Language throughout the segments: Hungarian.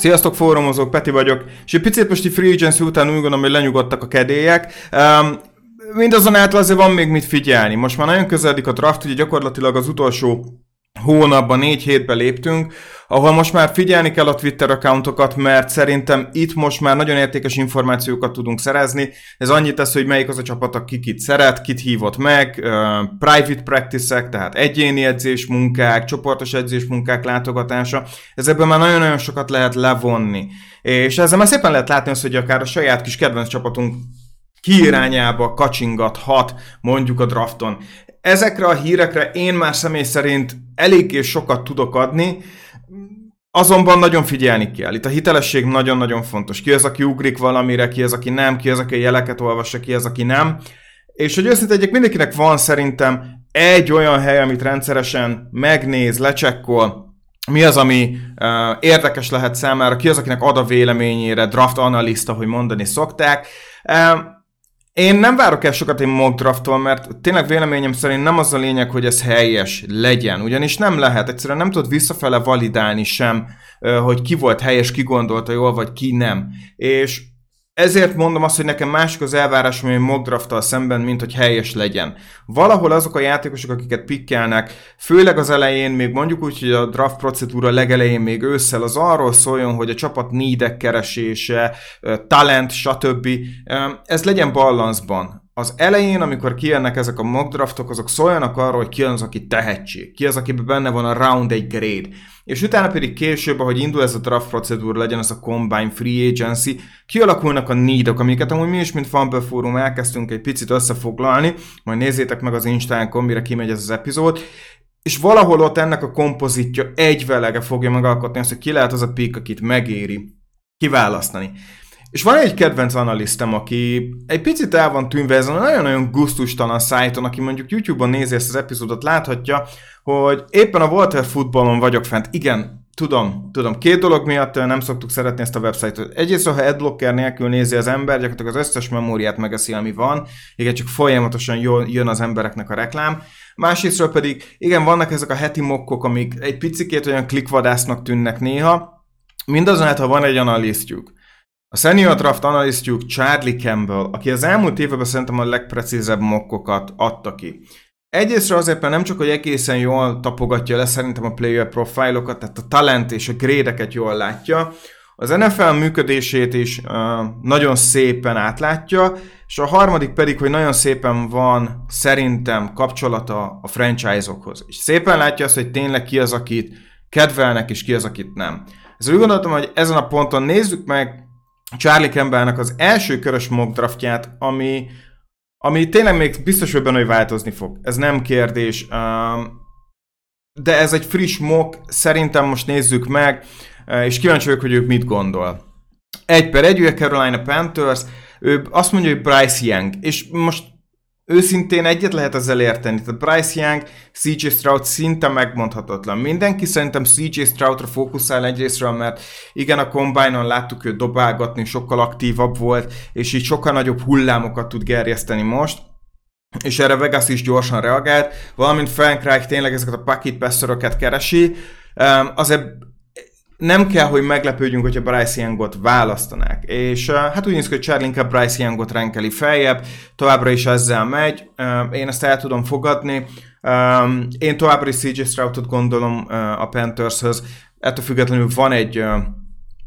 Sziasztok, fórumozók, Peti vagyok, és egy picit most free agency után úgy gondolom, hogy lenyugodtak a kedélyek. Um, mindazonáltal azért van még mit figyelni. Most már nagyon közeledik a draft, ugye gyakorlatilag az utolsó hónapban, négy hétbe léptünk, ahol most már figyelni kell a Twitter accountokat, mert szerintem itt most már nagyon értékes információkat tudunk szerezni. Ez annyit tesz, hogy melyik az a csapat, aki kit szeret, kit hívott meg, private practice tehát egyéni edzés munkák, csoportos edzés munkák látogatása. Ez ebből már nagyon-nagyon sokat lehet levonni. És ezzel már szépen lehet látni azt, hogy akár a saját kis kedvenc csapatunk kiirányába kacsingathat mondjuk a drafton. Ezekre a hírekre én már személy szerint eléggé sokat tudok adni, Azonban nagyon figyelni kell. Itt a hitelesség nagyon-nagyon fontos. Ki az, aki ugrik valamire, ki az, aki nem, ki az, aki jeleket olvassa, ki az, aki nem. És hogy őszintén egyik mindenkinek van szerintem egy olyan hely, amit rendszeresen megnéz, lecsekkol, mi az, ami uh, érdekes lehet számára, ki az, akinek ad a véleményére, draft analista, hogy mondani szokták. Uh, én nem várok el sokat egy mock drafttól, mert tényleg véleményem szerint nem az a lényeg, hogy ez helyes legyen, ugyanis nem lehet, egyszerűen nem tudod visszafele validálni sem, hogy ki volt helyes, ki gondolta jól, vagy ki nem. És ezért mondom azt, hogy nekem másik az elvárás, hogy mock szemben, mint hogy helyes legyen. Valahol azok a játékosok, akiket pikkelnek, főleg az elején, még mondjuk úgy, hogy a draft procedúra legelején még ősszel, az arról szóljon, hogy a csapat needek keresése, talent, stb. Ez legyen balanszban az elején, amikor kijönnek ezek a mock draftok, azok szóljanak arról, hogy ki az, aki tehetség, ki az, akiben benne van a round egy grade. És utána pedig később, ahogy indul ez a draft procedúra, legyen az a combine free agency, kialakulnak a needok, amiket amúgy mi is, mint Fumble Forum elkezdtünk egy picit összefoglalni, majd nézzétek meg az Instánkon, mire kimegy ez az epizód, és valahol ott ennek a kompozitja egy velege fogja megalkotni azt, hogy ki lehet az a pick, akit megéri kiválasztani. És van egy kedvenc analisztem, aki egy picit el van tűnve ezen a nagyon-nagyon gusztustalan szájton, aki mondjuk YouTube-on nézi ezt az epizódot, láthatja, hogy éppen a Walter Footballon vagyok fent. Igen, tudom, tudom, két dolog miatt nem szoktuk szeretni ezt a websájtot. Egyrészt, ha adblocker nélkül nézi az ember, gyakorlatilag az összes memóriát megeszi, ami van, igen, csak folyamatosan jön az embereknek a reklám. Másrésztről pedig, igen, vannak ezek a heti mokkok, amik egy picikét olyan klikvadásznak tűnnek néha, mindazonáltal van egy analisztjuk, a senior draft analisztjuk Charlie Campbell, aki az elmúlt években szerintem a legprecízebb mokkokat adta ki. Egyrésztről azért, nem csak, hogy egészen jól tapogatja le szerintem a player profilokat, tehát a talent és a grédeket jól látja, az NFL működését is uh, nagyon szépen átlátja, és a harmadik pedig, hogy nagyon szépen van szerintem kapcsolata a franchise-okhoz. És szépen látja azt, hogy tényleg ki az, akit kedvelnek, és ki az, akit nem. Ez úgy gondoltam, hogy ezen a ponton nézzük meg Charlie Campbellnek az első körös mock draftját, ami, ami tényleg még biztos, hogy benne, hogy változni fog. Ez nem kérdés. De ez egy friss mock, szerintem most nézzük meg, és kíváncsi vagyok, hogy ők mit gondol. Egy per egy, ugye Carolina Panthers, ő azt mondja, hogy Bryce Young, és most őszintén egyet lehet ezzel érteni. Tehát Bryce Young, CJ Stroud szinte megmondhatatlan. Mindenki szerintem CJ Stroudra fókuszál egyrésztről, mert igen, a combine láttuk őt dobálgatni, sokkal aktívabb volt, és így sokkal nagyobb hullámokat tud gerjeszteni most és erre Vegas is gyorsan reagált, valamint Frank Reich tényleg ezeket a pocket passeröket keresi, azért nem kell, hogy meglepődjünk, hogyha Bryce Youngot választanák. És hát úgy néz ki, hogy Charlie inkább Bryce Youngot renkeli feljebb, továbbra is ezzel megy, uh, én ezt el tudom fogadni. Én továbbra is CJ Stroudot gondolom a Panthershöz, ettől függetlenül van egy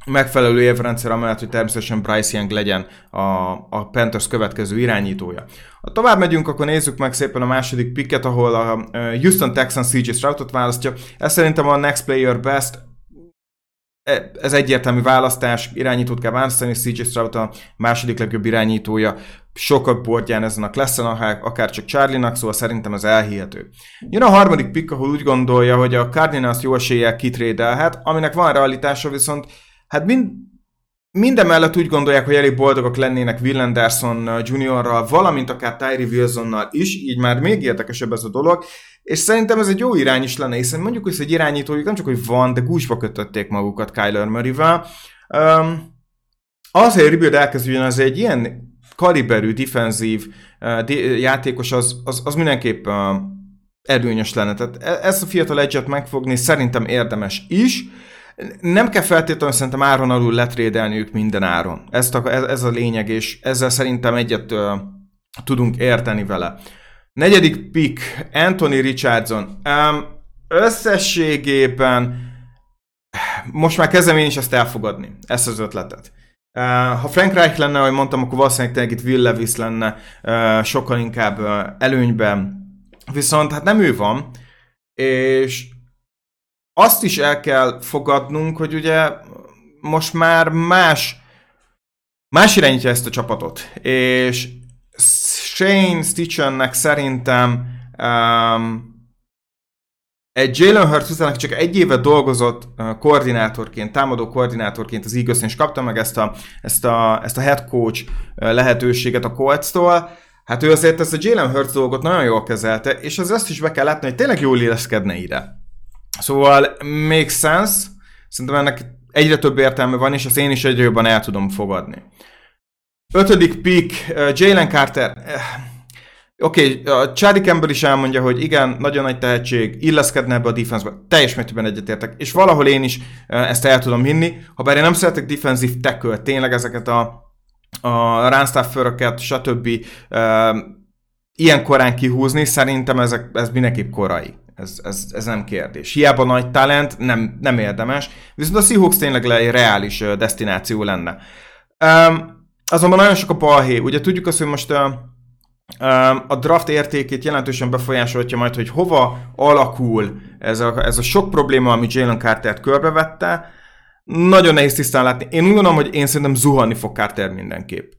megfelelő évrendszer, amellett, hogy természetesen Bryce Young legyen a, a Panthers következő irányítója. Ha tovább megyünk, akkor nézzük meg szépen a második picket, ahol a Houston Texans CJ Stroudot választja. Ez szerintem a next player best, ez egyértelmű választás, irányítót kell választani, CJ Stroud a második legjobb irányítója, sokak bordján ezen a Klessen, akár csak Charlie-nak, szóval szerintem ez elhihető. Jön a harmadik pick, ahol úgy gondolja, hogy a Cardinals jó eséllyel kitrédelhet, aminek van realitása, viszont hát mind, minden mellett úgy gondolják, hogy elég boldogok lennének Will Anderson Juniorral, valamint akár Tyree Wilsonnal is, így már még érdekesebb ez a dolog, és szerintem ez egy jó irány is lenne, hiszen mondjuk, hogy egy irányítójuk nem csak, hogy van, de gúzsba kötötték magukat Kyler Murray-vel. Um, azért rebuild elkezdődjön, az egy ilyen kaliberű, defenzív uh, játékos, az, az, az mindenképp uh, előnyös lenne. Tehát e- ezt a fiatal egyet megfogni szerintem érdemes is. Nem kell feltétlenül szerintem áron alul letrédelni ők minden áron. Ezt a, ez, a lényeg, és ezzel szerintem egyet uh, tudunk érteni vele. Negyedik pick, Anthony Richardson. Um, összességében most már kezdem én is ezt elfogadni, ezt az ötletet. Uh, ha Frank Reich lenne, ahogy mondtam, akkor valószínűleg tényleg itt Will Levis lenne uh, sokkal inkább uh, előnyben. Viszont hát nem ő van, és azt is el kell fogadnunk, hogy ugye most már más más irányítja ezt a csapatot, és Shane Stitchennek szerintem um, egy Jalen Hurts után, aki csak egy éve dolgozott uh, koordinátorként, támadó koordinátorként az eagles és kapta meg ezt a, ezt a, ezt a head coach uh, lehetőséget a Colts-tól, hát ő azért ezt a Jalen Hurts dolgot nagyon jól kezelte, és az azt is be kell látni, hogy tényleg jól illeszkedne ide. Szóval make sense, szerintem ennek egyre több értelme van, és azt én is egyre jobban el tudom fogadni. Ötödik pick, uh, Jalen Carter. Oké, okay, a Campbell is elmondja, hogy igen, nagyon nagy tehetség, illeszkedne ebbe a defense-be, teljes mértékben egyetértek, és valahol én is ezt el tudom hinni, ha bár én nem szeretek defensív tackle tényleg ezeket a, a runstafferöket, stb. Ilyen korán kihúzni, szerintem ezek, ez mindenképp korai. Ez, ez, ez nem kérdés. Hiába nagy talent, nem, nem érdemes, viszont a Seahawks tényleg egy reális destináció lenne. Um, azonban nagyon sok a balhé. Ugye tudjuk azt, hogy most uh, a draft értékét jelentősen befolyásolja majd, hogy hova alakul ez a, ez a sok probléma, ami Jalen Carter-t körbevette. Nagyon nehéz tisztán látni. Én úgy gondolom, hogy én szerintem zuhanni fog Carter mindenképp.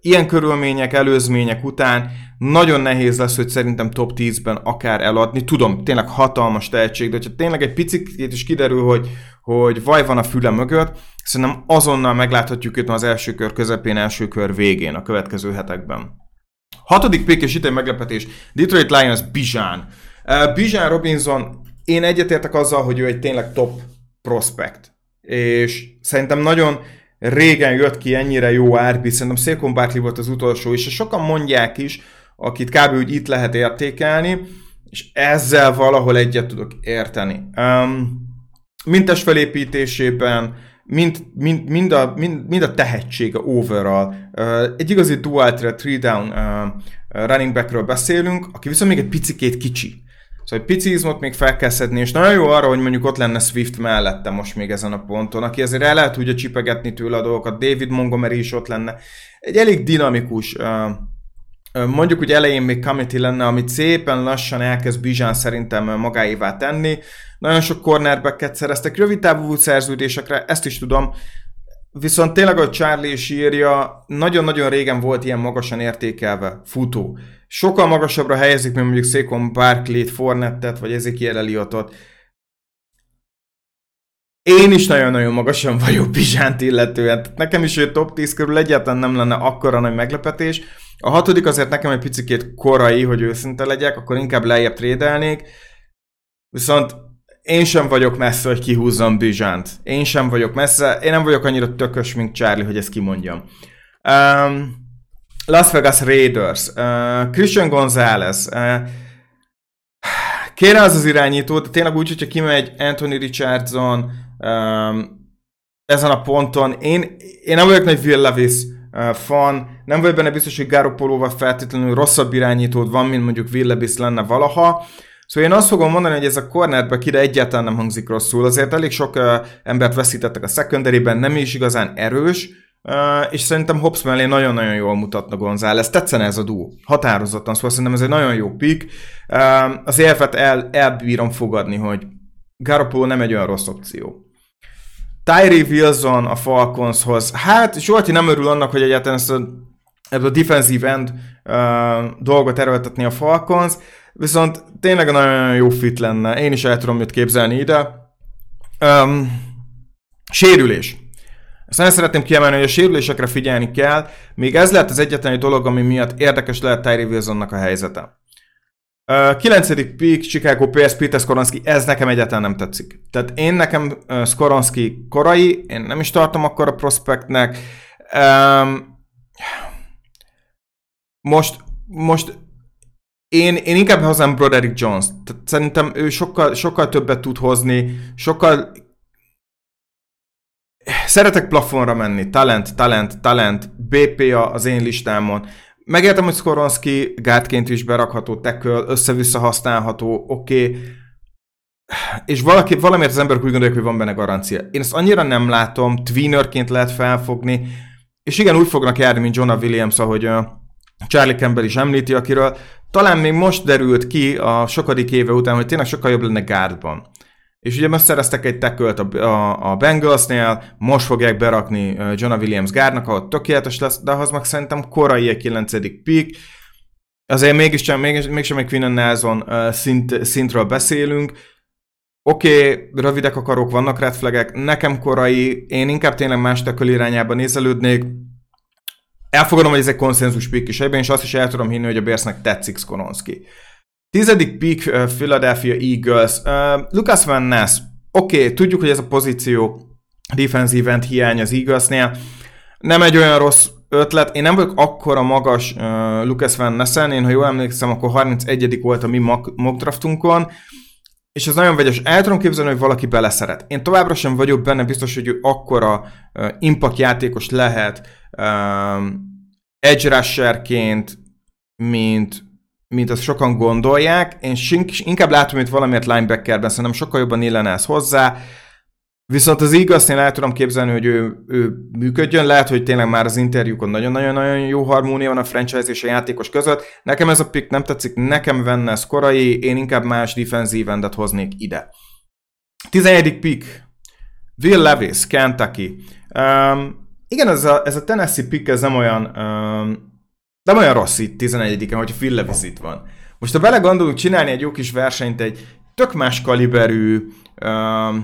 Ilyen körülmények, előzmények után nagyon nehéz lesz, hogy szerintem top 10-ben akár eladni. Tudom, tényleg hatalmas tehetség, de hogyha tényleg egy picit is kiderül, hogy, hogy vaj van a füle mögött, szerintem azonnal megláthatjuk őt az első kör közepén, első kör végén a következő hetekben. Hatodik pick és itt egy meglepetés. Detroit Lions Bijan. Uh, Bijan Robinson, én egyetértek azzal, hogy ő egy tényleg top prospect. És szerintem nagyon régen jött ki ennyire jó RB, szerintem Saquon Barkley volt az utolsó, és sokan mondják is, akit kb. úgy itt lehet értékelni, és ezzel valahol egyet tudok érteni. Um, mintes felépítésében, mind, mind, mind, a, mind, mind a tehetsége overall. Uh, egy igazi dual threat, three down uh, running backről beszélünk, aki viszont még egy picikét kicsi. Szóval egy pici izmot még fel kell szedni, és nagyon jó arra, hogy mondjuk ott lenne Swift mellette most még ezen a ponton, aki azért el lehet ugye csipegetni tőle a dolgokat, David Montgomery is ott lenne. Egy elég dinamikus Mondjuk, hogy elején még committee lenne, amit szépen lassan elkezd Bizsán szerintem magáévá tenni. Nagyon sok cornerbacket szereztek rövid távú szerződésekre, ezt is tudom. Viszont tényleg, a Charlie is írja, nagyon-nagyon régen volt ilyen magasan értékelve futó. Sokkal magasabbra helyezik, mint mondjuk Székon Barkley-t, Fornettet, vagy Ezekiel Elliotot. Én is nagyon-nagyon magasan vagyok Bizsánt illetően. Nekem is ő top 10 körül egyáltalán nem lenne akkora nagy meglepetés. A hatodik azért nekem egy picit korai, hogy őszinte legyek, akkor inkább lejjebb trédelnék. Viszont én sem vagyok messze, hogy kihúzzam Bizsánt. Én sem vagyok messze. Én nem vagyok annyira tökös, mint Charlie, hogy ezt kimondjam. Um, Las Vegas Raiders. Uh, Christian Gonzalez. Uh, Kére az az irányító, de tényleg úgy, hogyha kimegy Anthony Richardson um, ezen a ponton. Én, én nem vagyok nagy Will Levis uh, fan, nem vagyok benne biztos, hogy Garoppolóval feltétlenül rosszabb irányítód van, mint mondjuk Will Levis lenne valaha. Szóval én azt fogom mondani, hogy ez a cornerback ide egyáltalán nem hangzik rosszul. Azért elég sok uh, embert veszítettek a secondary nem is igazán erős, uh, és szerintem Hobbs mellé nagyon-nagyon jól mutatna González. Tetszene ez a duó. Határozottan, szóval szerintem ez egy nagyon jó pick. Uh, az érvet el, elbírom fogadni, hogy Garoppolo nem egy olyan rossz opció. Tyree Wilson a Falconshoz. Hát Zsolti nem örül annak, hogy egyáltalán ezt a, ebből a defensive end uh, dolgot erőltetni a Falcons, viszont tényleg nagyon jó fit lenne. Én is el tudom őt képzelni ide. Um, sérülés. Ezt nagyon szeretném kiemelni, hogy a sérülésekre figyelni kell. Még ez lehet az egyetlen dolog, ami miatt érdekes lehet Tyree Wilsonnak a helyzete. 9. pick, Chicago PS, Peter Skoronski, ez nekem egyáltalán nem tetszik. Tehát én nekem uh, Skoronski korai, én nem is tartom akkor a prospektnek. Um, most, most én, én inkább hoznám Broderick Jones. Tehát szerintem ő sokkal, sokkal többet tud hozni, sokkal szeretek plafonra menni, talent, talent, talent, BPA az én listámon. Megértem, hogy Skoronski gátként is berakható, tackle, össze-vissza használható, oké. Okay. És valaki, valamiért az emberek úgy gondolják, hogy van benne garancia. Én ezt annyira nem látom, tweenerként lehet felfogni, és igen, úgy fognak járni, mint Jonah Williams, ahogy Charlie Campbell is említi, akiről talán még most derült ki a sokadik éve után, hogy tényleg sokkal jobb lenne gárdban. És ugye most szereztek egy tekölt a, a, a Bengalsnél, most fogják berakni Jonah Williams gárnak, ahol tökéletes lesz, de az meg szerintem korai egy 9. pick. Azért mégiscsak, mégis, mégsem egy Quinn Nelson szint, szintről beszélünk. Oké, okay, rövidek a karok, vannak red nekem korai, én inkább tényleg más teköl irányába nézelődnék. Elfogadom, hogy ez egy konszenzus pick is egyben, és azt is el tudom hinni, hogy a Bearsnek tetszik Skolonski. Tizedik pick Philadelphia Eagles. Uh, Lucas Van Ness. Oké, okay, tudjuk, hogy ez a pozíció defensive end hiány az Eaglesnél. Nem egy olyan rossz ötlet. Én nem vagyok akkora magas uh, Lucas Van Nessen, én ha jól emlékszem, akkor 31 volt a mi mock draftunkon, és ez nagyon vegyes. El tudom képzelni, hogy valaki beleszeret. Én továbbra sem vagyok benne biztos, hogy ő akkora uh, impact játékos lehet uh, edge rusherként, mint mint azt sokan gondolják. Én inkább látom itt valamiért linebackerben, szerintem sokkal jobban illene ez hozzá. Viszont az igaznél el tudom képzelni, hogy ő, ő működjön. Lehet, hogy tényleg már az interjúkon nagyon-nagyon-nagyon jó harmónia van a franchise és a játékos között. Nekem ez a pick nem tetszik, nekem venne ez korai, én inkább más defensív endet hoznék ide. 11. pick. Will Levis, Kentucky. Um, igen, ez a, ez a Tennessee pick, ez nem olyan um, nem olyan rossz itt 11-en, hogyha Phil Levis itt van. Most ha belegondolunk csinálni egy jó kis versenyt egy tök más kaliberű uh,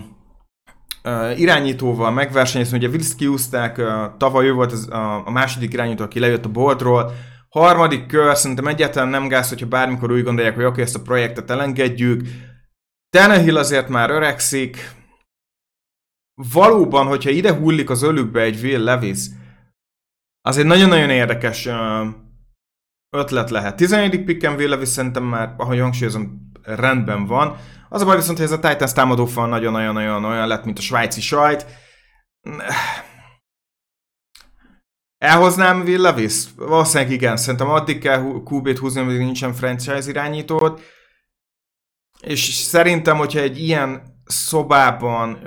uh, irányítóval megversenyezni, ugye Willis kiúzták, tavaly ő volt az, a második irányító, aki lejött a boardról, harmadik kör, szerintem egyáltalán nem gáz, hogyha bármikor úgy gondolják, hogy oké, ezt a projektet elengedjük. Tannehill azért már öregszik. Valóban, hogyha ide hullik az ölükbe egy Will Levis, az egy nagyon-nagyon érdekes ötlet lehet. 11. picken Will szerintem már, ahogy hangsúlyozom, rendben van. Az a baj viszont, hogy ez a Titans támadó fal nagyon-nagyon-nagyon olyan lett, mint a svájci sajt. Elhoznám Will Levis? Valószínűleg igen. Szerintem addig kell QB-t húzni, amíg nincsen franchise irányítód. És szerintem, hogyha egy ilyen szobában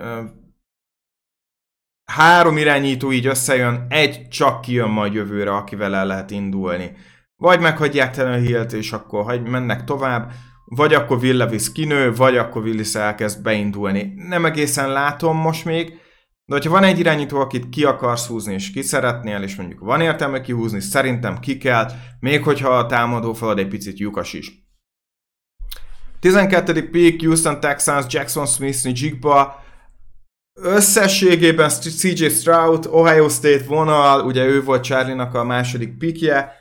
három irányító így összejön, egy csak kijön majd jövőre, akivel el lehet indulni. Vagy meghagyják Hilt, és akkor hagy, mennek tovább, vagy akkor Will Levis kinő, vagy akkor Willis elkezd beindulni. Nem egészen látom most még, de hogyha van egy irányító, akit ki akarsz húzni, és ki szeretnél, és mondjuk van értelme kihúzni, szerintem ki kell, még hogyha a támadó falad egy picit lyukas is. 12. pick, Houston Texans, Jackson Smith, Jigba, Összességében CJ Stroud, Ohio State vonal, ugye ő volt Charlie-nak a második pikje,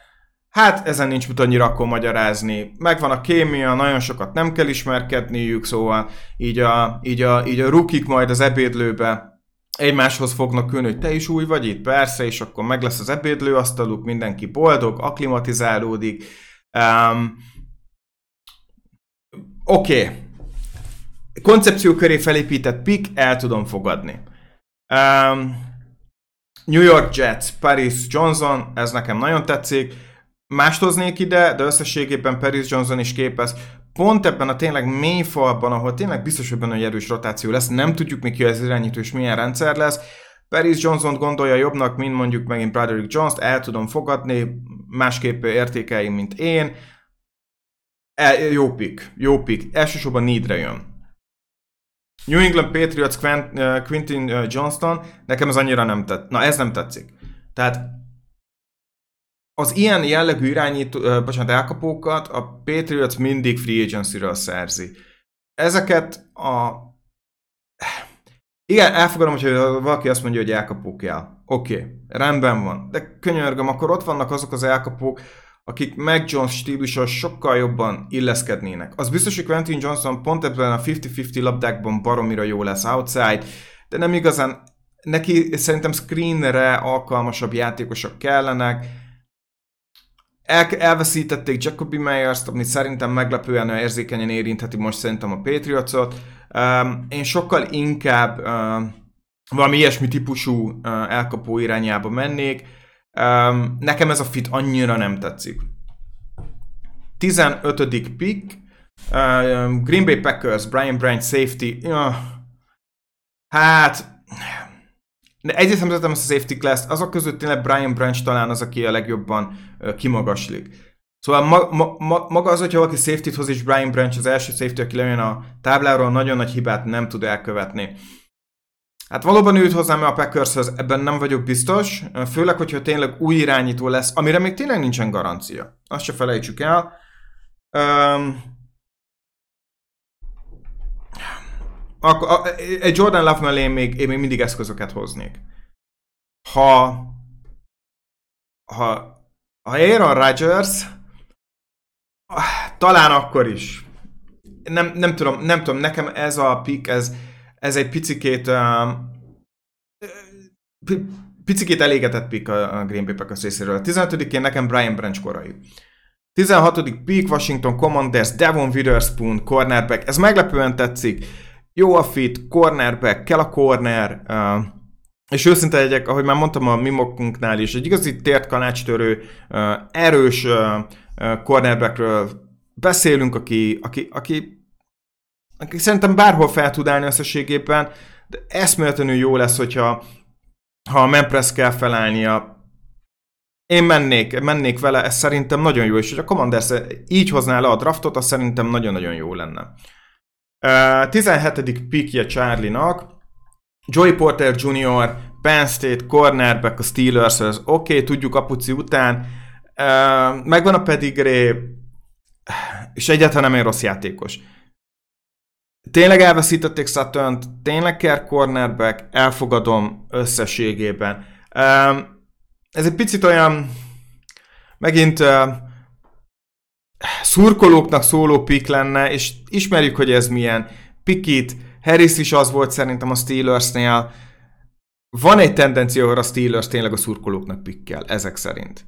Hát ezen nincs mit annyira akkor magyarázni. Megvan a kémia, nagyon sokat nem kell ismerkedniük, szóval így a, így a, így a rukik majd az ebédlőbe egymáshoz fognak ülni, hogy te is új vagy itt, persze, és akkor meg lesz az ebédlőasztaluk, mindenki boldog, aklimatizálódik. Um, Oké. Okay. Koncepció köré felépített pick, el tudom fogadni. Um, New York Jets, Paris Johnson, ez nekem nagyon tetszik Mást hoznék ide, de összességében Paris Johnson is képez. Pont ebben a tényleg mély falban, ahol tényleg biztos, hogy benne egy erős rotáció lesz, nem tudjuk még ki az irányító és milyen rendszer lesz. Paris Johnson gondolja jobbnak, mint mondjuk megint Broderick Jones-t, el tudom fogadni, másképp értékeim, mint én. E, jó pick, jó pick. Elsősorban needre jön. New England Patriots Quentin Johnston, nekem ez annyira nem tett. Na, ez nem tetszik. Tehát az ilyen jellegű irányító, uh, bocsánat, elkapókat a Patriots mindig free agency-ről szerzi. Ezeket a... Igen, elfogadom, hogy valaki azt mondja, hogy elkapók kell. Oké, okay, rendben van. De könyörgöm, akkor ott vannak azok az elkapók, akik Mac Jones stílusa sokkal jobban illeszkednének. Az biztos, hogy Quentin Johnson pont ebben a 50-50 labdákban baromira jó lesz outside, de nem igazán, neki szerintem screenre alkalmasabb játékosok kellenek, el, elveszítették Jacoby Meyers-t, ami szerintem meglepően érzékenyen érintheti most szerintem a Patriotsot. Um, én sokkal inkább um, valami ilyesmi típusú uh, elkapó irányába mennék. Um, nekem ez a fit annyira nem tetszik. 15. pick, uh, Green Bay Packers, Brian Branch safety. Uh, hát, egyrészt nem ezt a safety class azok között tényleg Brian Branch talán az, aki a legjobban kimagaslik. Szóval ma, ma, ma, maga az, hogyha valaki safety hoz, és Brian Branch az első safety, aki lejön a tábláról, nagyon nagy hibát nem tud elkövetni. Hát valóban őt hozzám a Packershez, ebben nem vagyok biztos, főleg, hogyha tényleg új irányító lesz, amire még tényleg nincsen garancia. Azt se felejtsük el. Um, akkor, egy Jordan Love mellé én még, én még mindig eszközöket hoznék. Ha ha, ha Aaron Rodgers talán akkor is. Nem, nem tudom, nem tudom, nekem ez a pick, ez, ez egy picikét uh, picikét elégetett pick a, Green Bay Packers részéről. A 15-én nekem Brian Branch korai. 16. pick Washington Commanders, Devon Witherspoon, cornerback. Ez meglepően tetszik. Jó a fit, cornerback, kell a corner. Uh, és őszinte legyek, ahogy már mondtam a mimokunknál is, egy igazi tért kanácstörő, uh, erős uh, cornerbackről beszélünk, aki, aki, aki, aki szerintem bárhol fel tud állni összességében, de eszméletlenül jó lesz, hogyha ha a Mempress kell felállnia, én mennék, mennék vele, ez szerintem nagyon jó, és hogy a Commanders így hozná le a draftot, az szerintem nagyon-nagyon jó lenne. Uh, 17. pickje Charlie-nak, Joey Porter Jr., Penn State, cornerback a Steelers, oké, okay, tudjuk apuci után, uh, megvan a pedigree, és egyáltalán nem egy rossz játékos. Tényleg elveszítették sutton tényleg kell cornerback, elfogadom összességében. Ez egy picit olyan, megint szurkolóknak szóló pik lenne, és ismerjük, hogy ez milyen. Pikit, Harris is az volt szerintem a Steelersnél. Van egy tendencia, hogy a Steelers tényleg a szurkolóknak pikkel, ezek szerint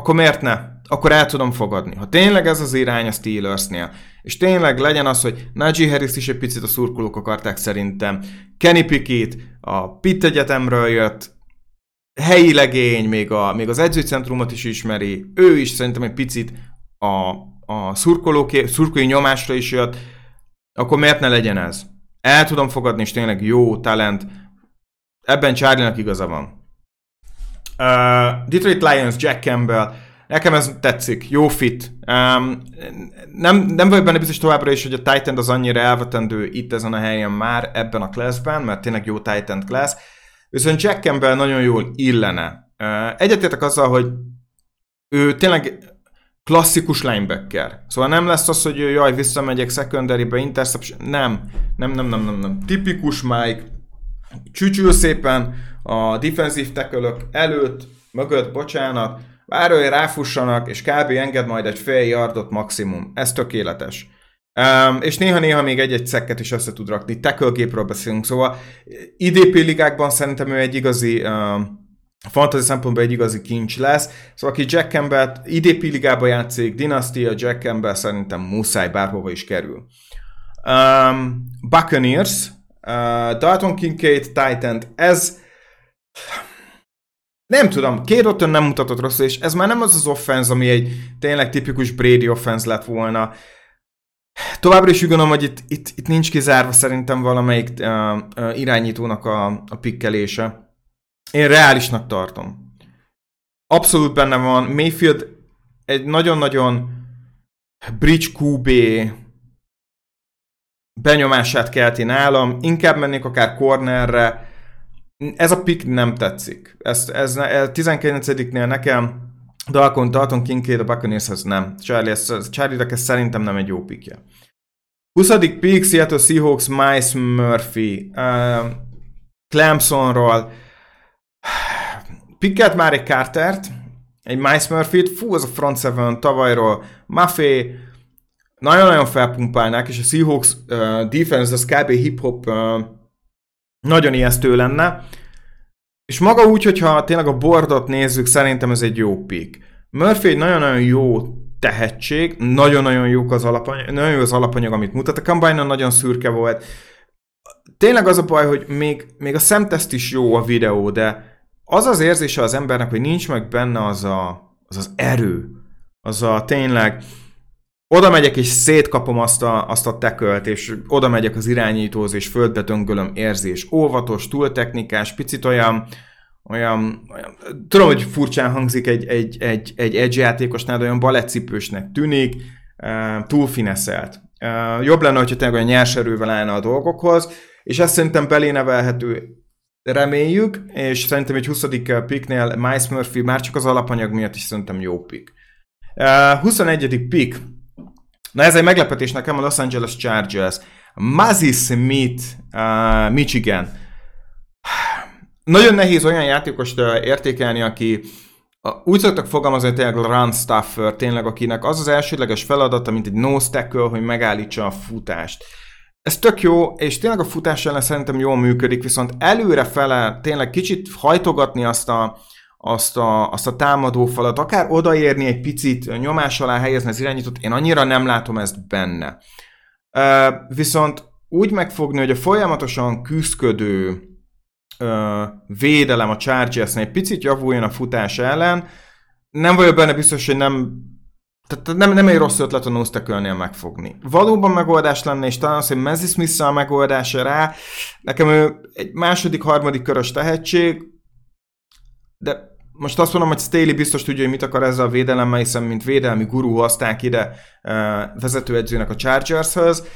akkor miért ne? Akkor el tudom fogadni. Ha tényleg ez az irány a Steelersnél, és tényleg legyen az, hogy Najee Harris is egy picit a szurkolók akarták szerintem, Kenny Pickett a Pitt Egyetemről jött, helyi legény, még, a, még az edzőcentrumot is ismeri, ő is szerintem egy picit a, a szurkolók, szurkolói nyomásra is jött, akkor miért ne legyen ez? El tudom fogadni, és tényleg jó talent. Ebben Charlie-nak igaza van. Uh, Detroit Lions, Jack Campbell, nekem ez tetszik, jó fit. Um, nem, nem vagyok benne biztos továbbra is, hogy a Titan az annyira elvetendő itt ezen a helyen már ebben a classben, mert tényleg jó Titan class. Viszont Jack Campbell nagyon jól illene. Uh, egyetértek azzal, hogy ő tényleg klasszikus linebacker. Szóval nem lesz az, hogy jaj, visszamegyek secondary-be, interception. Nem, nem, nem, nem, nem, nem. Tipikus Mike, csücsül szépen a defensív tekölök előtt, mögött, bocsánat, várja, hogy ráfussanak, és kb. enged majd egy fél yardot maximum. Ez tökéletes. Um, és néha-néha még egy-egy szekket is össze tud rakni. Tackle beszélünk, szóval IDP ligákban szerintem ő egy igazi um, fantasy szempontból egy igazi kincs lesz. Szóval aki Jack Campbell IDP ligába játszik, Dynasty, a Jack Campbell szerintem muszáj bárhova is kerül. Um, Buccaneers, Uh, Dalton Kincaid, Titan, ez nem tudom, két nem mutatott rosszul, és ez már nem az az offense, ami egy tényleg tipikus Brady offense lett volna. Továbbra is úgy gondolom, hogy itt, itt, itt nincs kizárva szerintem valamelyik uh, uh, irányítónak a, a pikkelése. Én reálisnak tartom. Abszolút benne van. Mayfield egy nagyon-nagyon bridge QB benyomását kelti nálam, inkább mennék akár cornerre, ez a pick nem tetszik. Ez, ez, ez 19-nél nekem Dalton, Dalton Kincaid a Buccaneershez nem. Charlie, ez, Charlie ez szerintem nem egy jó pickje. 20. pick, Seattle Seahawks, Mice Murphy. Uh, Clemsonról. Picket már egy Cartert, egy Mice Murphy-t, fú, az a front seven tavalyról, Maffei, nagyon-nagyon felpumpálnák, és a Seahawks uh, defense az kb. hip-hop uh, nagyon ijesztő lenne. És maga úgy, hogyha tényleg a bordot nézzük, szerintem ez egy jó pick. Murphy egy nagyon-nagyon jó tehetség, nagyon-nagyon jó az alapanyag, nagyon jó az alapanyag, amit mutat. A combine nagyon szürke volt. tényleg az a baj, hogy még, még a szemteszt is jó a videó, de az az érzése az embernek, hogy nincs meg benne az a, az, az erő, az a tényleg, oda megyek és szétkapom azt a, azt a tekölt, és oda megyek az irányítóhoz, és földbe döngölöm érzés. Óvatos, túl technikás, picit olyan, olyan, olyan tudom, hogy furcsán hangzik egy, egy, egy, egy edge játékosnál, de olyan baletcipősnek tűnik, túl fineszelt. Jobb lenne, hogyha tényleg olyan nyers erővel állna a dolgokhoz, és ezt szerintem belénevelhető reméljük, és szerintem egy 20. picknél Miles Murphy már csak az alapanyag miatt is szerintem jó pick. Uh, 21. pick. Na ez egy meglepetés nekem a Los Angeles Chargers. Mazzy Smith, uh, Michigan. Nagyon nehéz olyan játékost értékelni, aki úgy szoktak fogalmazni, hogy tényleg run stuffer, tényleg akinek az az elsődleges feladata, mint egy nose tackle, hogy megállítsa a futást. Ez tök jó, és tényleg a futás ellen szerintem jól működik, viszont előre fele tényleg kicsit hajtogatni azt a, azt a, azt a támadó falat, akár odaérni egy picit, nyomás alá helyezni az irányítót, én annyira nem látom ezt benne. Viszont úgy megfogni, hogy a folyamatosan küzdködő védelem a chargers egy picit javuljon a futás ellen, nem vagyok benne biztos, hogy nem tehát nem, nem egy rossz ötlet a nose megfogni. Valóban megoldás lenne, és talán az, hogy Mezzi smith a megoldása rá, nekem ő egy második, harmadik körös tehetség, de most azt mondom, hogy Staley biztos tudja, hogy mit akar ezzel a védelemmel, hiszen mint védelmi gurú hozták ide uh, vezetőedzőnek a Chargers-höz.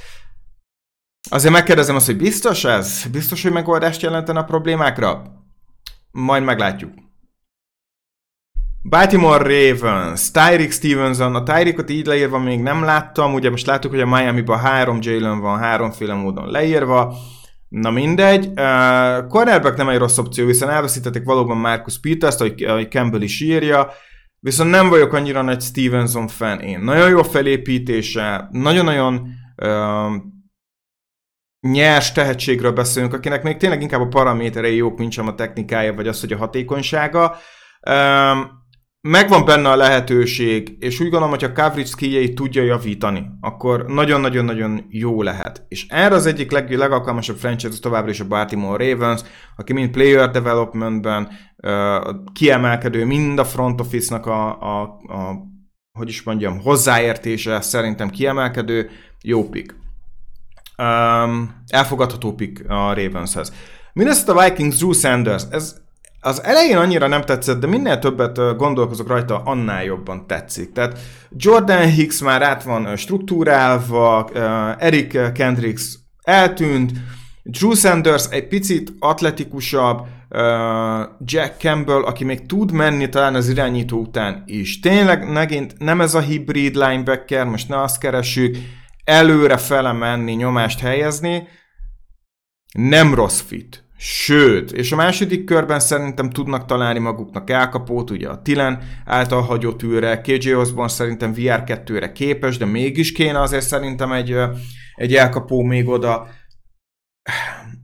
Azért megkérdezem azt, hogy biztos ez? Biztos, hogy megoldást jelentene a problémákra? Majd meglátjuk. Baltimore Ravens, Tyreek Stevenson, a Tyreekot így leírva még nem láttam, ugye most láttuk, hogy a Miami-ban három Jalen van, háromféle módon leírva, na mindegy. Uh, cornerback nem egy rossz opció, hiszen elveszítették valóban Marcus Peters-t, ahogy, Campbell is írja, viszont nem vagyok annyira nagy Stevenson fan én. Nagyon jó felépítése, nagyon-nagyon nyers tehetségről beszélünk, akinek még tényleg inkább a paraméterei jók, mint sem a technikája, vagy az, hogy a hatékonysága. Um, megvan benne a lehetőség, és úgy gondolom, hogy a coverage skilljeit tudja javítani, akkor nagyon-nagyon-nagyon jó lehet. És erre az egyik leg, legalkalmasabb franchise továbbra is a Baltimore Ravens, aki mind player developmentben uh, kiemelkedő, mind a front office-nak a, a, a hogy is mondjam, hozzáértése szerintem kiemelkedő, jó pick. Um, elfogadható pick a Ravenshez. Minnesota Vikings, Drew Sanders, ez az elején annyira nem tetszett, de minél többet gondolkozok rajta, annál jobban tetszik. Tehát Jordan Hicks már át van struktúrálva, Eric Kendricks eltűnt, Drew Sanders egy picit atletikusabb, Jack Campbell, aki még tud menni talán az irányító után is. Tényleg megint nem ez a hibrid linebacker, most ne azt keressük, előre fele menni, nyomást helyezni, nem rossz fit. Sőt, és a második körben szerintem tudnak találni maguknak elkapót, ugye a Tilen által hagyott űre, KJ Osborne szerintem VR2-re képes, de mégis kéne azért szerintem egy, egy elkapó még oda.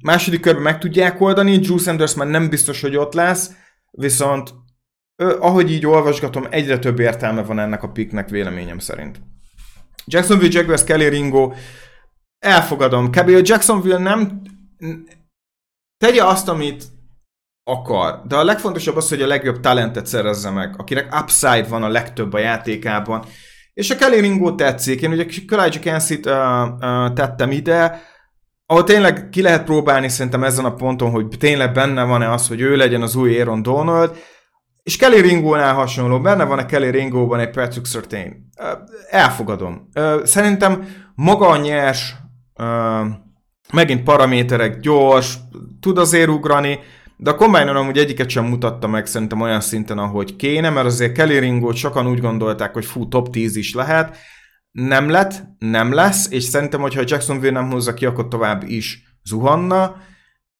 Második körben meg tudják oldani, Drew Sanders már nem biztos, hogy ott lesz, viszont ahogy így olvasgatom, egyre több értelme van ennek a picknek véleményem szerint. Jacksonville Jaguars, Kelly Ringo, elfogadom. Kb. a Jacksonville nem tegye azt, amit akar. De a legfontosabb az, hogy a legjobb talentet szerezze meg, akinek upside van a legtöbb a játékában. És a Kelly Ringo tetszik. Én ugye Kalijah Kensit uh, uh, tettem ide, ahol tényleg ki lehet próbálni szerintem ezen a ponton, hogy tényleg benne van-e az, hogy ő legyen az új Aaron Donald, és Kelly Ringónál hasonló, benne van a Kelly Ringóban egy Patrick Surtain. Elfogadom. Szerintem maga a nyers megint paraméterek gyors, tud azért ugrani, de a combine amúgy egyiket sem mutatta meg szerintem olyan szinten, ahogy kéne, mert azért Kelly Ringo sokan úgy gondolták, hogy fú, top 10 is lehet. Nem lett, nem lesz, és szerintem, hogyha Jacksonville nem hozza ki, akkor tovább is zuhanna.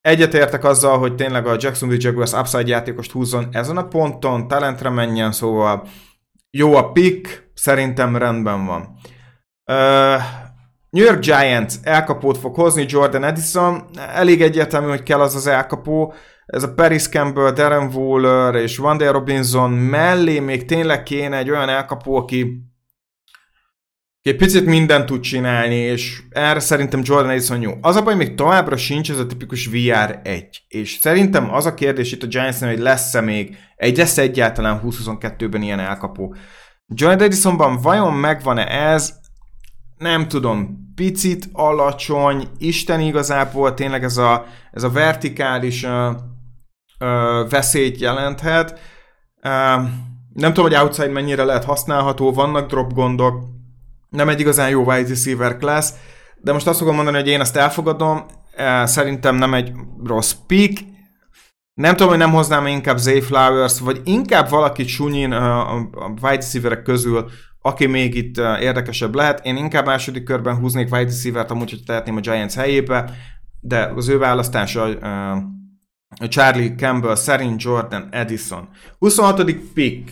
Egyetértek azzal, hogy tényleg a Jacksonville Jaguars upside játékost húzzon ezen a ponton, talentre menjen, szóval jó a pick, szerintem rendben van. Uh, New York Giants elkapót fog hozni, Jordan Edison, elég egyértelmű, hogy kell az az elkapó, ez a Paris Campbell, Darren Waller és Van Der Robinson mellé még tényleg kéne egy olyan elkapó, aki egy picit mindent tud csinálni, és erre szerintem Jordan Edison jó. Az a baj, még továbbra sincs ez a tipikus VR 1. És szerintem az a kérdés itt a giants hogy lesz-e még, egy lesz egyáltalán 2022-ben ilyen elkapó. Jordan Edisonban vajon megvan-e ez? Nem tudom, picit alacsony, Isten igazából tényleg ez a, ez a vertikális uh, uh, veszélyt jelenthet. Uh, nem tudom, hogy outside mennyire lehet használható, vannak drop gondok, nem egy igazán jó wide receiver class, de most azt fogom mondani, hogy én ezt elfogadom, szerintem nem egy rossz pick, nem tudom, hogy nem hoznám inkább Zay Flowers, vagy inkább valaki sunyin a, a wide receiverek közül, aki még itt érdekesebb lehet. Én inkább második körben húznék wide receiver-t, amúgy, hogy tehetném a Giants helyébe, de az ő választása Charlie Campbell, szerint Jordan Edison. 26. pick.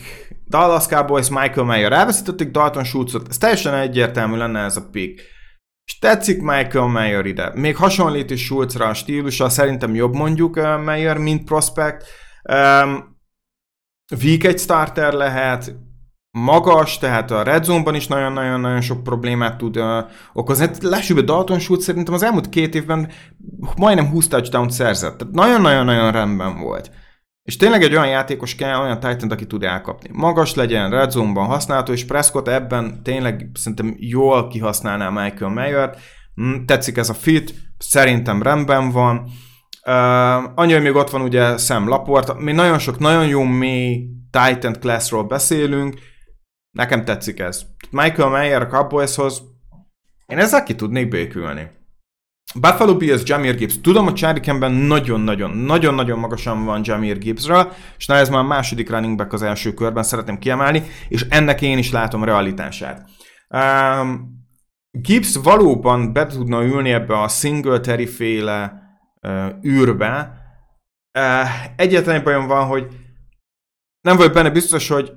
Dallas Cowboys Michael Mayer. Elveszítették Dalton Schultzot. Ez teljesen egyértelmű lenne ez a pick. És tetszik Michael Mayer ide. Még hasonlít is Schultzra a stílusa, szerintem jobb mondjuk Mayer, mint prospect. Um, week egy starter lehet, magas, tehát a red zone-ban is nagyon-nagyon-nagyon sok problémát tud uh, okozni. Hát lássuk Dalton Schultz szerintem az elmúlt két évben majdnem 20 touchdown szerzett. Tehát nagyon-nagyon-nagyon rendben volt. És tényleg egy olyan játékos kell, olyan Titan, aki tud elkapni. Magas legyen, red zone-ban használható, és Prescott ebben tényleg szerintem jól kihasználná Michael Mayer-t. Hm, tetszik ez a fit, szerintem rendben van. Uh, annyi, hogy még ott van ugye Sam Laport, mi nagyon sok, nagyon jó mély Titan classról beszélünk, nekem tetszik ez. Michael Mayer a Cowboyshoz, én ezzel ki tudnék békülni. Buffalo Bills, Jamir Gibbs. Tudom, hogy Campbell nagyon-nagyon, nagyon-nagyon magasan van Jamir Gibbsra, és na ez már a második running back az első körben, szeretném kiemelni, és ennek én is látom realitását. Um, Gibbs valóban be tudna ülni ebbe a Singletary féle uh, űrbe. Uh, egyetlen bajom van, hogy nem vagy benne biztos, hogy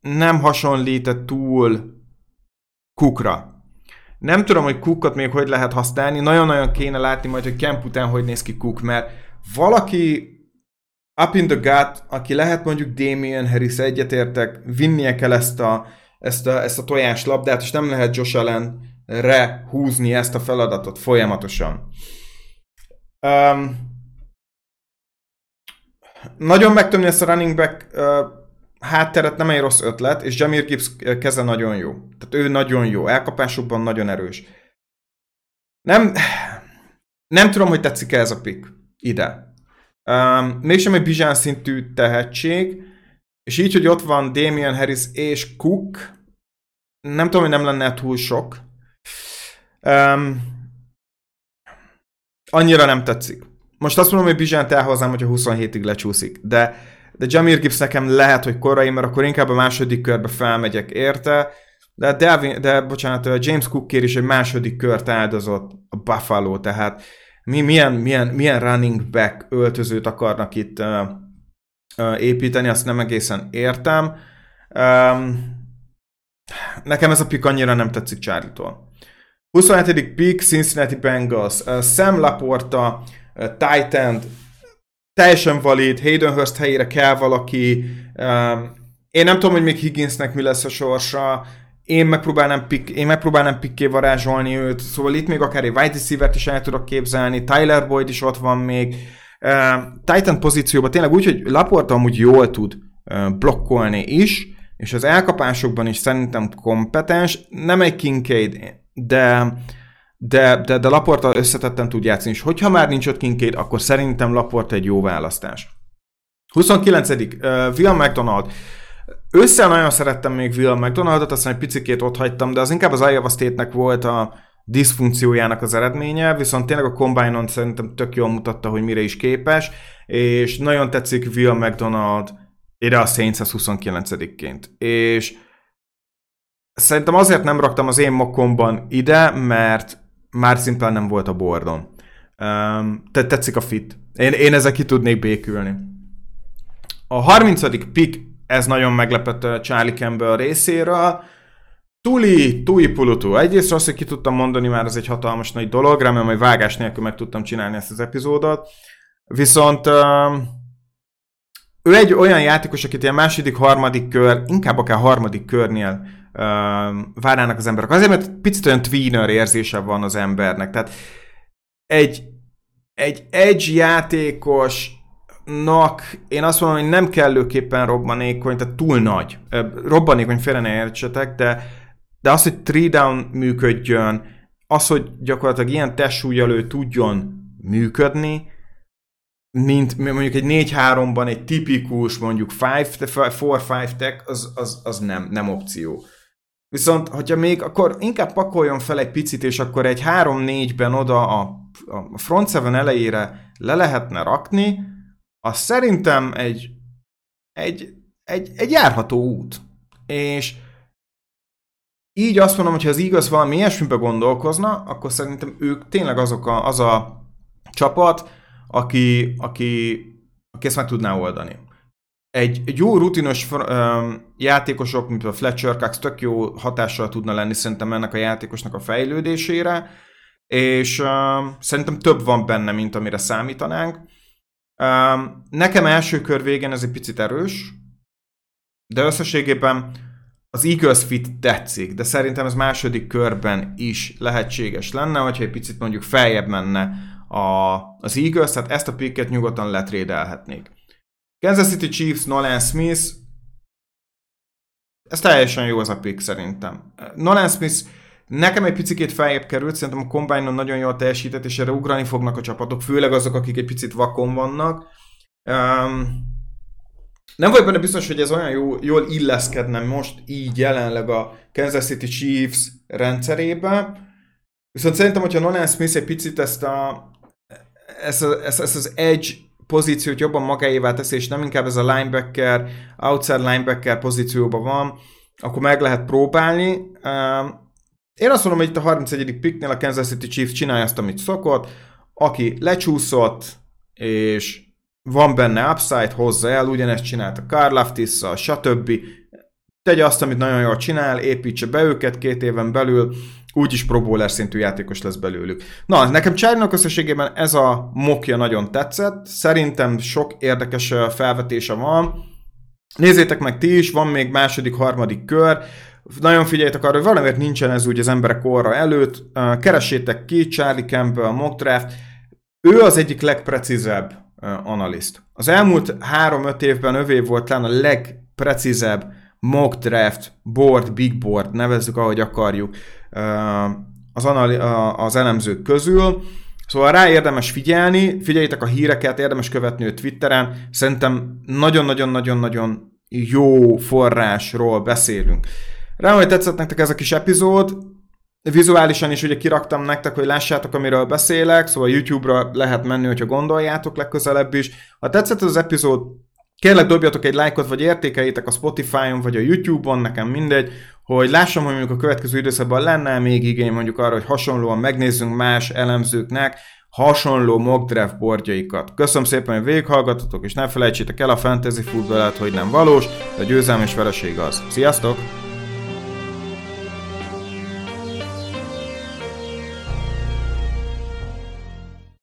nem hasonlít túl Cookra. Nem tudom, hogy Cookot még hogy lehet használni, nagyon-nagyon kéne látni majd, hogy Kemp után hogy néz ki Cook, mert valaki up in the gut, aki lehet mondjuk Damien Harris, egyetértek, vinnie kell ezt a, ezt a, ezt a tojás labdát, és nem lehet Josh Allen-re húzni ezt a feladatot folyamatosan. Um, nagyon megtömni ezt a running back uh, hátteret nem egy rossz ötlet, és Jamir Gibbs keze nagyon jó. Tehát ő nagyon jó, elkapásokban nagyon erős. Nem, nem tudom, hogy tetszik -e ez a pick ide. Um, mégsem egy bizsán szintű tehetség, és így, hogy ott van Damian Harris és Cook, nem tudom, hogy nem lenne túl sok. Um, annyira nem tetszik. Most azt mondom, hogy Bizsánt elhoznám, hogyha 27-ig lecsúszik, de de Jamir Gibbs nekem lehet, hogy korai, mert akkor inkább a második körbe felmegyek érte, de, Delvin, de bocsánat, James Cook kér is egy második kört áldozott a Buffalo, tehát mi, milyen, milyen, milyen running back öltözőt akarnak itt uh, uh, építeni, azt nem egészen értem. Um, nekem ez a pick annyira nem tetszik Charlie-tól. 27. pick Cincinnati Bengals. Uh, Sam Laporta, uh, Titan, teljesen valid, Hayden Hurst helyére kell valaki, um, én nem tudom, hogy még Higginsnek mi lesz a sorsa, én megpróbálnám, pick, én megpróbálnám pikké varázsolni őt, szóval itt még akár egy wide receiver is el tudok képzelni, Tyler Boyd is ott van még, uh, Titan pozícióban tényleg úgy, hogy Laporta amúgy jól tud uh, blokkolni is, és az elkapásokban is szerintem kompetens, nem egy Kincaid, de de, de, de Laporta összetetten tud játszani, és hogyha már nincs ott Kincaid, akkor szerintem Laporta egy jó választás. 29. Uh, Will McDonald. Össze nagyon szerettem még Will McDonaldot, aztán egy picikét ott hagytam, de az inkább az Iowa State-nek volt a diszfunkciójának az eredménye, viszont tényleg a Combine-on szerintem tök jól mutatta, hogy mire is képes, és nagyon tetszik Will McDonald ide a Saints 29-ként. És szerintem azért nem raktam az én mokomban ide, mert már szimplán nem volt a bordon. Um, te tetszik a fit. Én, én ezzel ki tudnék békülni. A 30. pick, ez nagyon meglepett Charlie Campbell részéről. Tuli, Tui Pulutu. Egyrészt azt, hogy ki tudtam mondani, már ez egy hatalmas nagy dolog, remélem, hogy vágás nélkül meg tudtam csinálni ezt az epizódot. Viszont um, ő egy olyan játékos, akit ilyen második, harmadik kör, inkább akár harmadik körnél várnának az emberek. Azért, mert picit olyan tweener érzése van az embernek. Tehát egy, egy edge játékosnak én azt mondom, hogy nem kellőképpen robbanékony, tehát túl nagy. Robbanékony félre ne értsetek, de, de az, hogy three down működjön, az, hogy gyakorlatilag ilyen testsúlyelő tudjon működni, mint mondjuk egy 4-3-ban egy tipikus mondjuk 4-5 tech, az, az, az nem, nem opció. Viszont, hogyha még, akkor inkább pakoljon fel egy picit, és akkor egy 3-4-ben oda a, a front 7 elejére le lehetne rakni, az szerintem egy, egy, egy, egy járható út. És így azt mondom, hogy ha az igaz valami ilyesmibe gondolkozna, akkor szerintem ők tényleg azok a, az a csapat, aki, aki, aki ezt meg tudná oldani. Egy, egy jó rutinos um, játékosok, mint a Fletcher Cox, tök jó hatással tudna lenni szerintem ennek a játékosnak a fejlődésére, és um, szerintem több van benne, mint amire számítanánk. Um, nekem első kör végén ez egy picit erős, de összességében az Eagles fit tetszik, de szerintem ez második körben is lehetséges lenne, hogyha egy picit mondjuk feljebb menne a, az Eagles, tehát ezt a picket nyugodtan letrédelhetnék. Kansas City Chiefs, Nolan Smith, ez teljesen jó az a pick szerintem. Nolan Smith nekem egy picit feljebb került, szerintem a combine nagyon jól teljesített, és erre ugrani fognak a csapatok, főleg azok, akik egy picit vakon vannak. Um, nem vagyok benne biztos, hogy ez olyan jó, jól illeszkedne most így jelenleg a Kansas City Chiefs rendszerébe. Viszont szerintem, hogyha Nolan Smith egy picit ezt, a, ezt, ezt, ezt az edge pozíciót jobban magáévá teszi, és nem inkább ez a linebacker, outside linebacker pozícióban van, akkor meg lehet próbálni. Én azt mondom, hogy itt a 31. picknél a Kansas City Chiefs csinálja azt, amit szokott, aki lecsúszott, és van benne upside, hozza el, ugyanezt csinálta Carl Laftisszal, stb. Tegye azt, amit nagyon jól csinál, építse be őket két éven belül, úgyis bowler szintű játékos lesz belőlük. Na, nekem Csárnak összességében ez a mokja nagyon tetszett, szerintem sok érdekes felvetése van, Nézzétek meg ti is, van még második, harmadik kör, nagyon figyeljetek arra, hogy valamiért nincsen ez úgy az emberek orra előtt, keressétek ki Charlie Campbell, mock draft, ő az egyik legprecízebb analiszt. Az elmúlt három-öt évben övé volt talán a legprecízebb mock draft, board, big board, nevezzük ahogy akarjuk, az, anali- az elemzők közül. Szóval rá érdemes figyelni, figyeljétek a híreket, érdemes követni őt Twitteren, szerintem nagyon-nagyon-nagyon-nagyon jó forrásról beszélünk. Remélem, hogy tetszett nektek ez a kis epizód, Vizuálisan is ugye kiraktam nektek, hogy lássátok, amiről beszélek, szóval YouTube-ra lehet menni, hogyha gondoljátok legközelebb is. Ha tetszett az epizód, kérlek dobjatok egy lájkot, vagy értékeljétek a Spotify-on, vagy a YouTube-on, nekem mindegy, hogy lássam, hogy mondjuk a következő időszakban lenne még igény mondjuk arra, hogy hasonlóan megnézzünk más elemzőknek hasonló mock draft boardjaikat. Köszönöm szépen, hogy végighallgatotok, és ne felejtsétek el a fantasy futballat, hogy nem valós, de győzelem és vereség az. Sziasztok!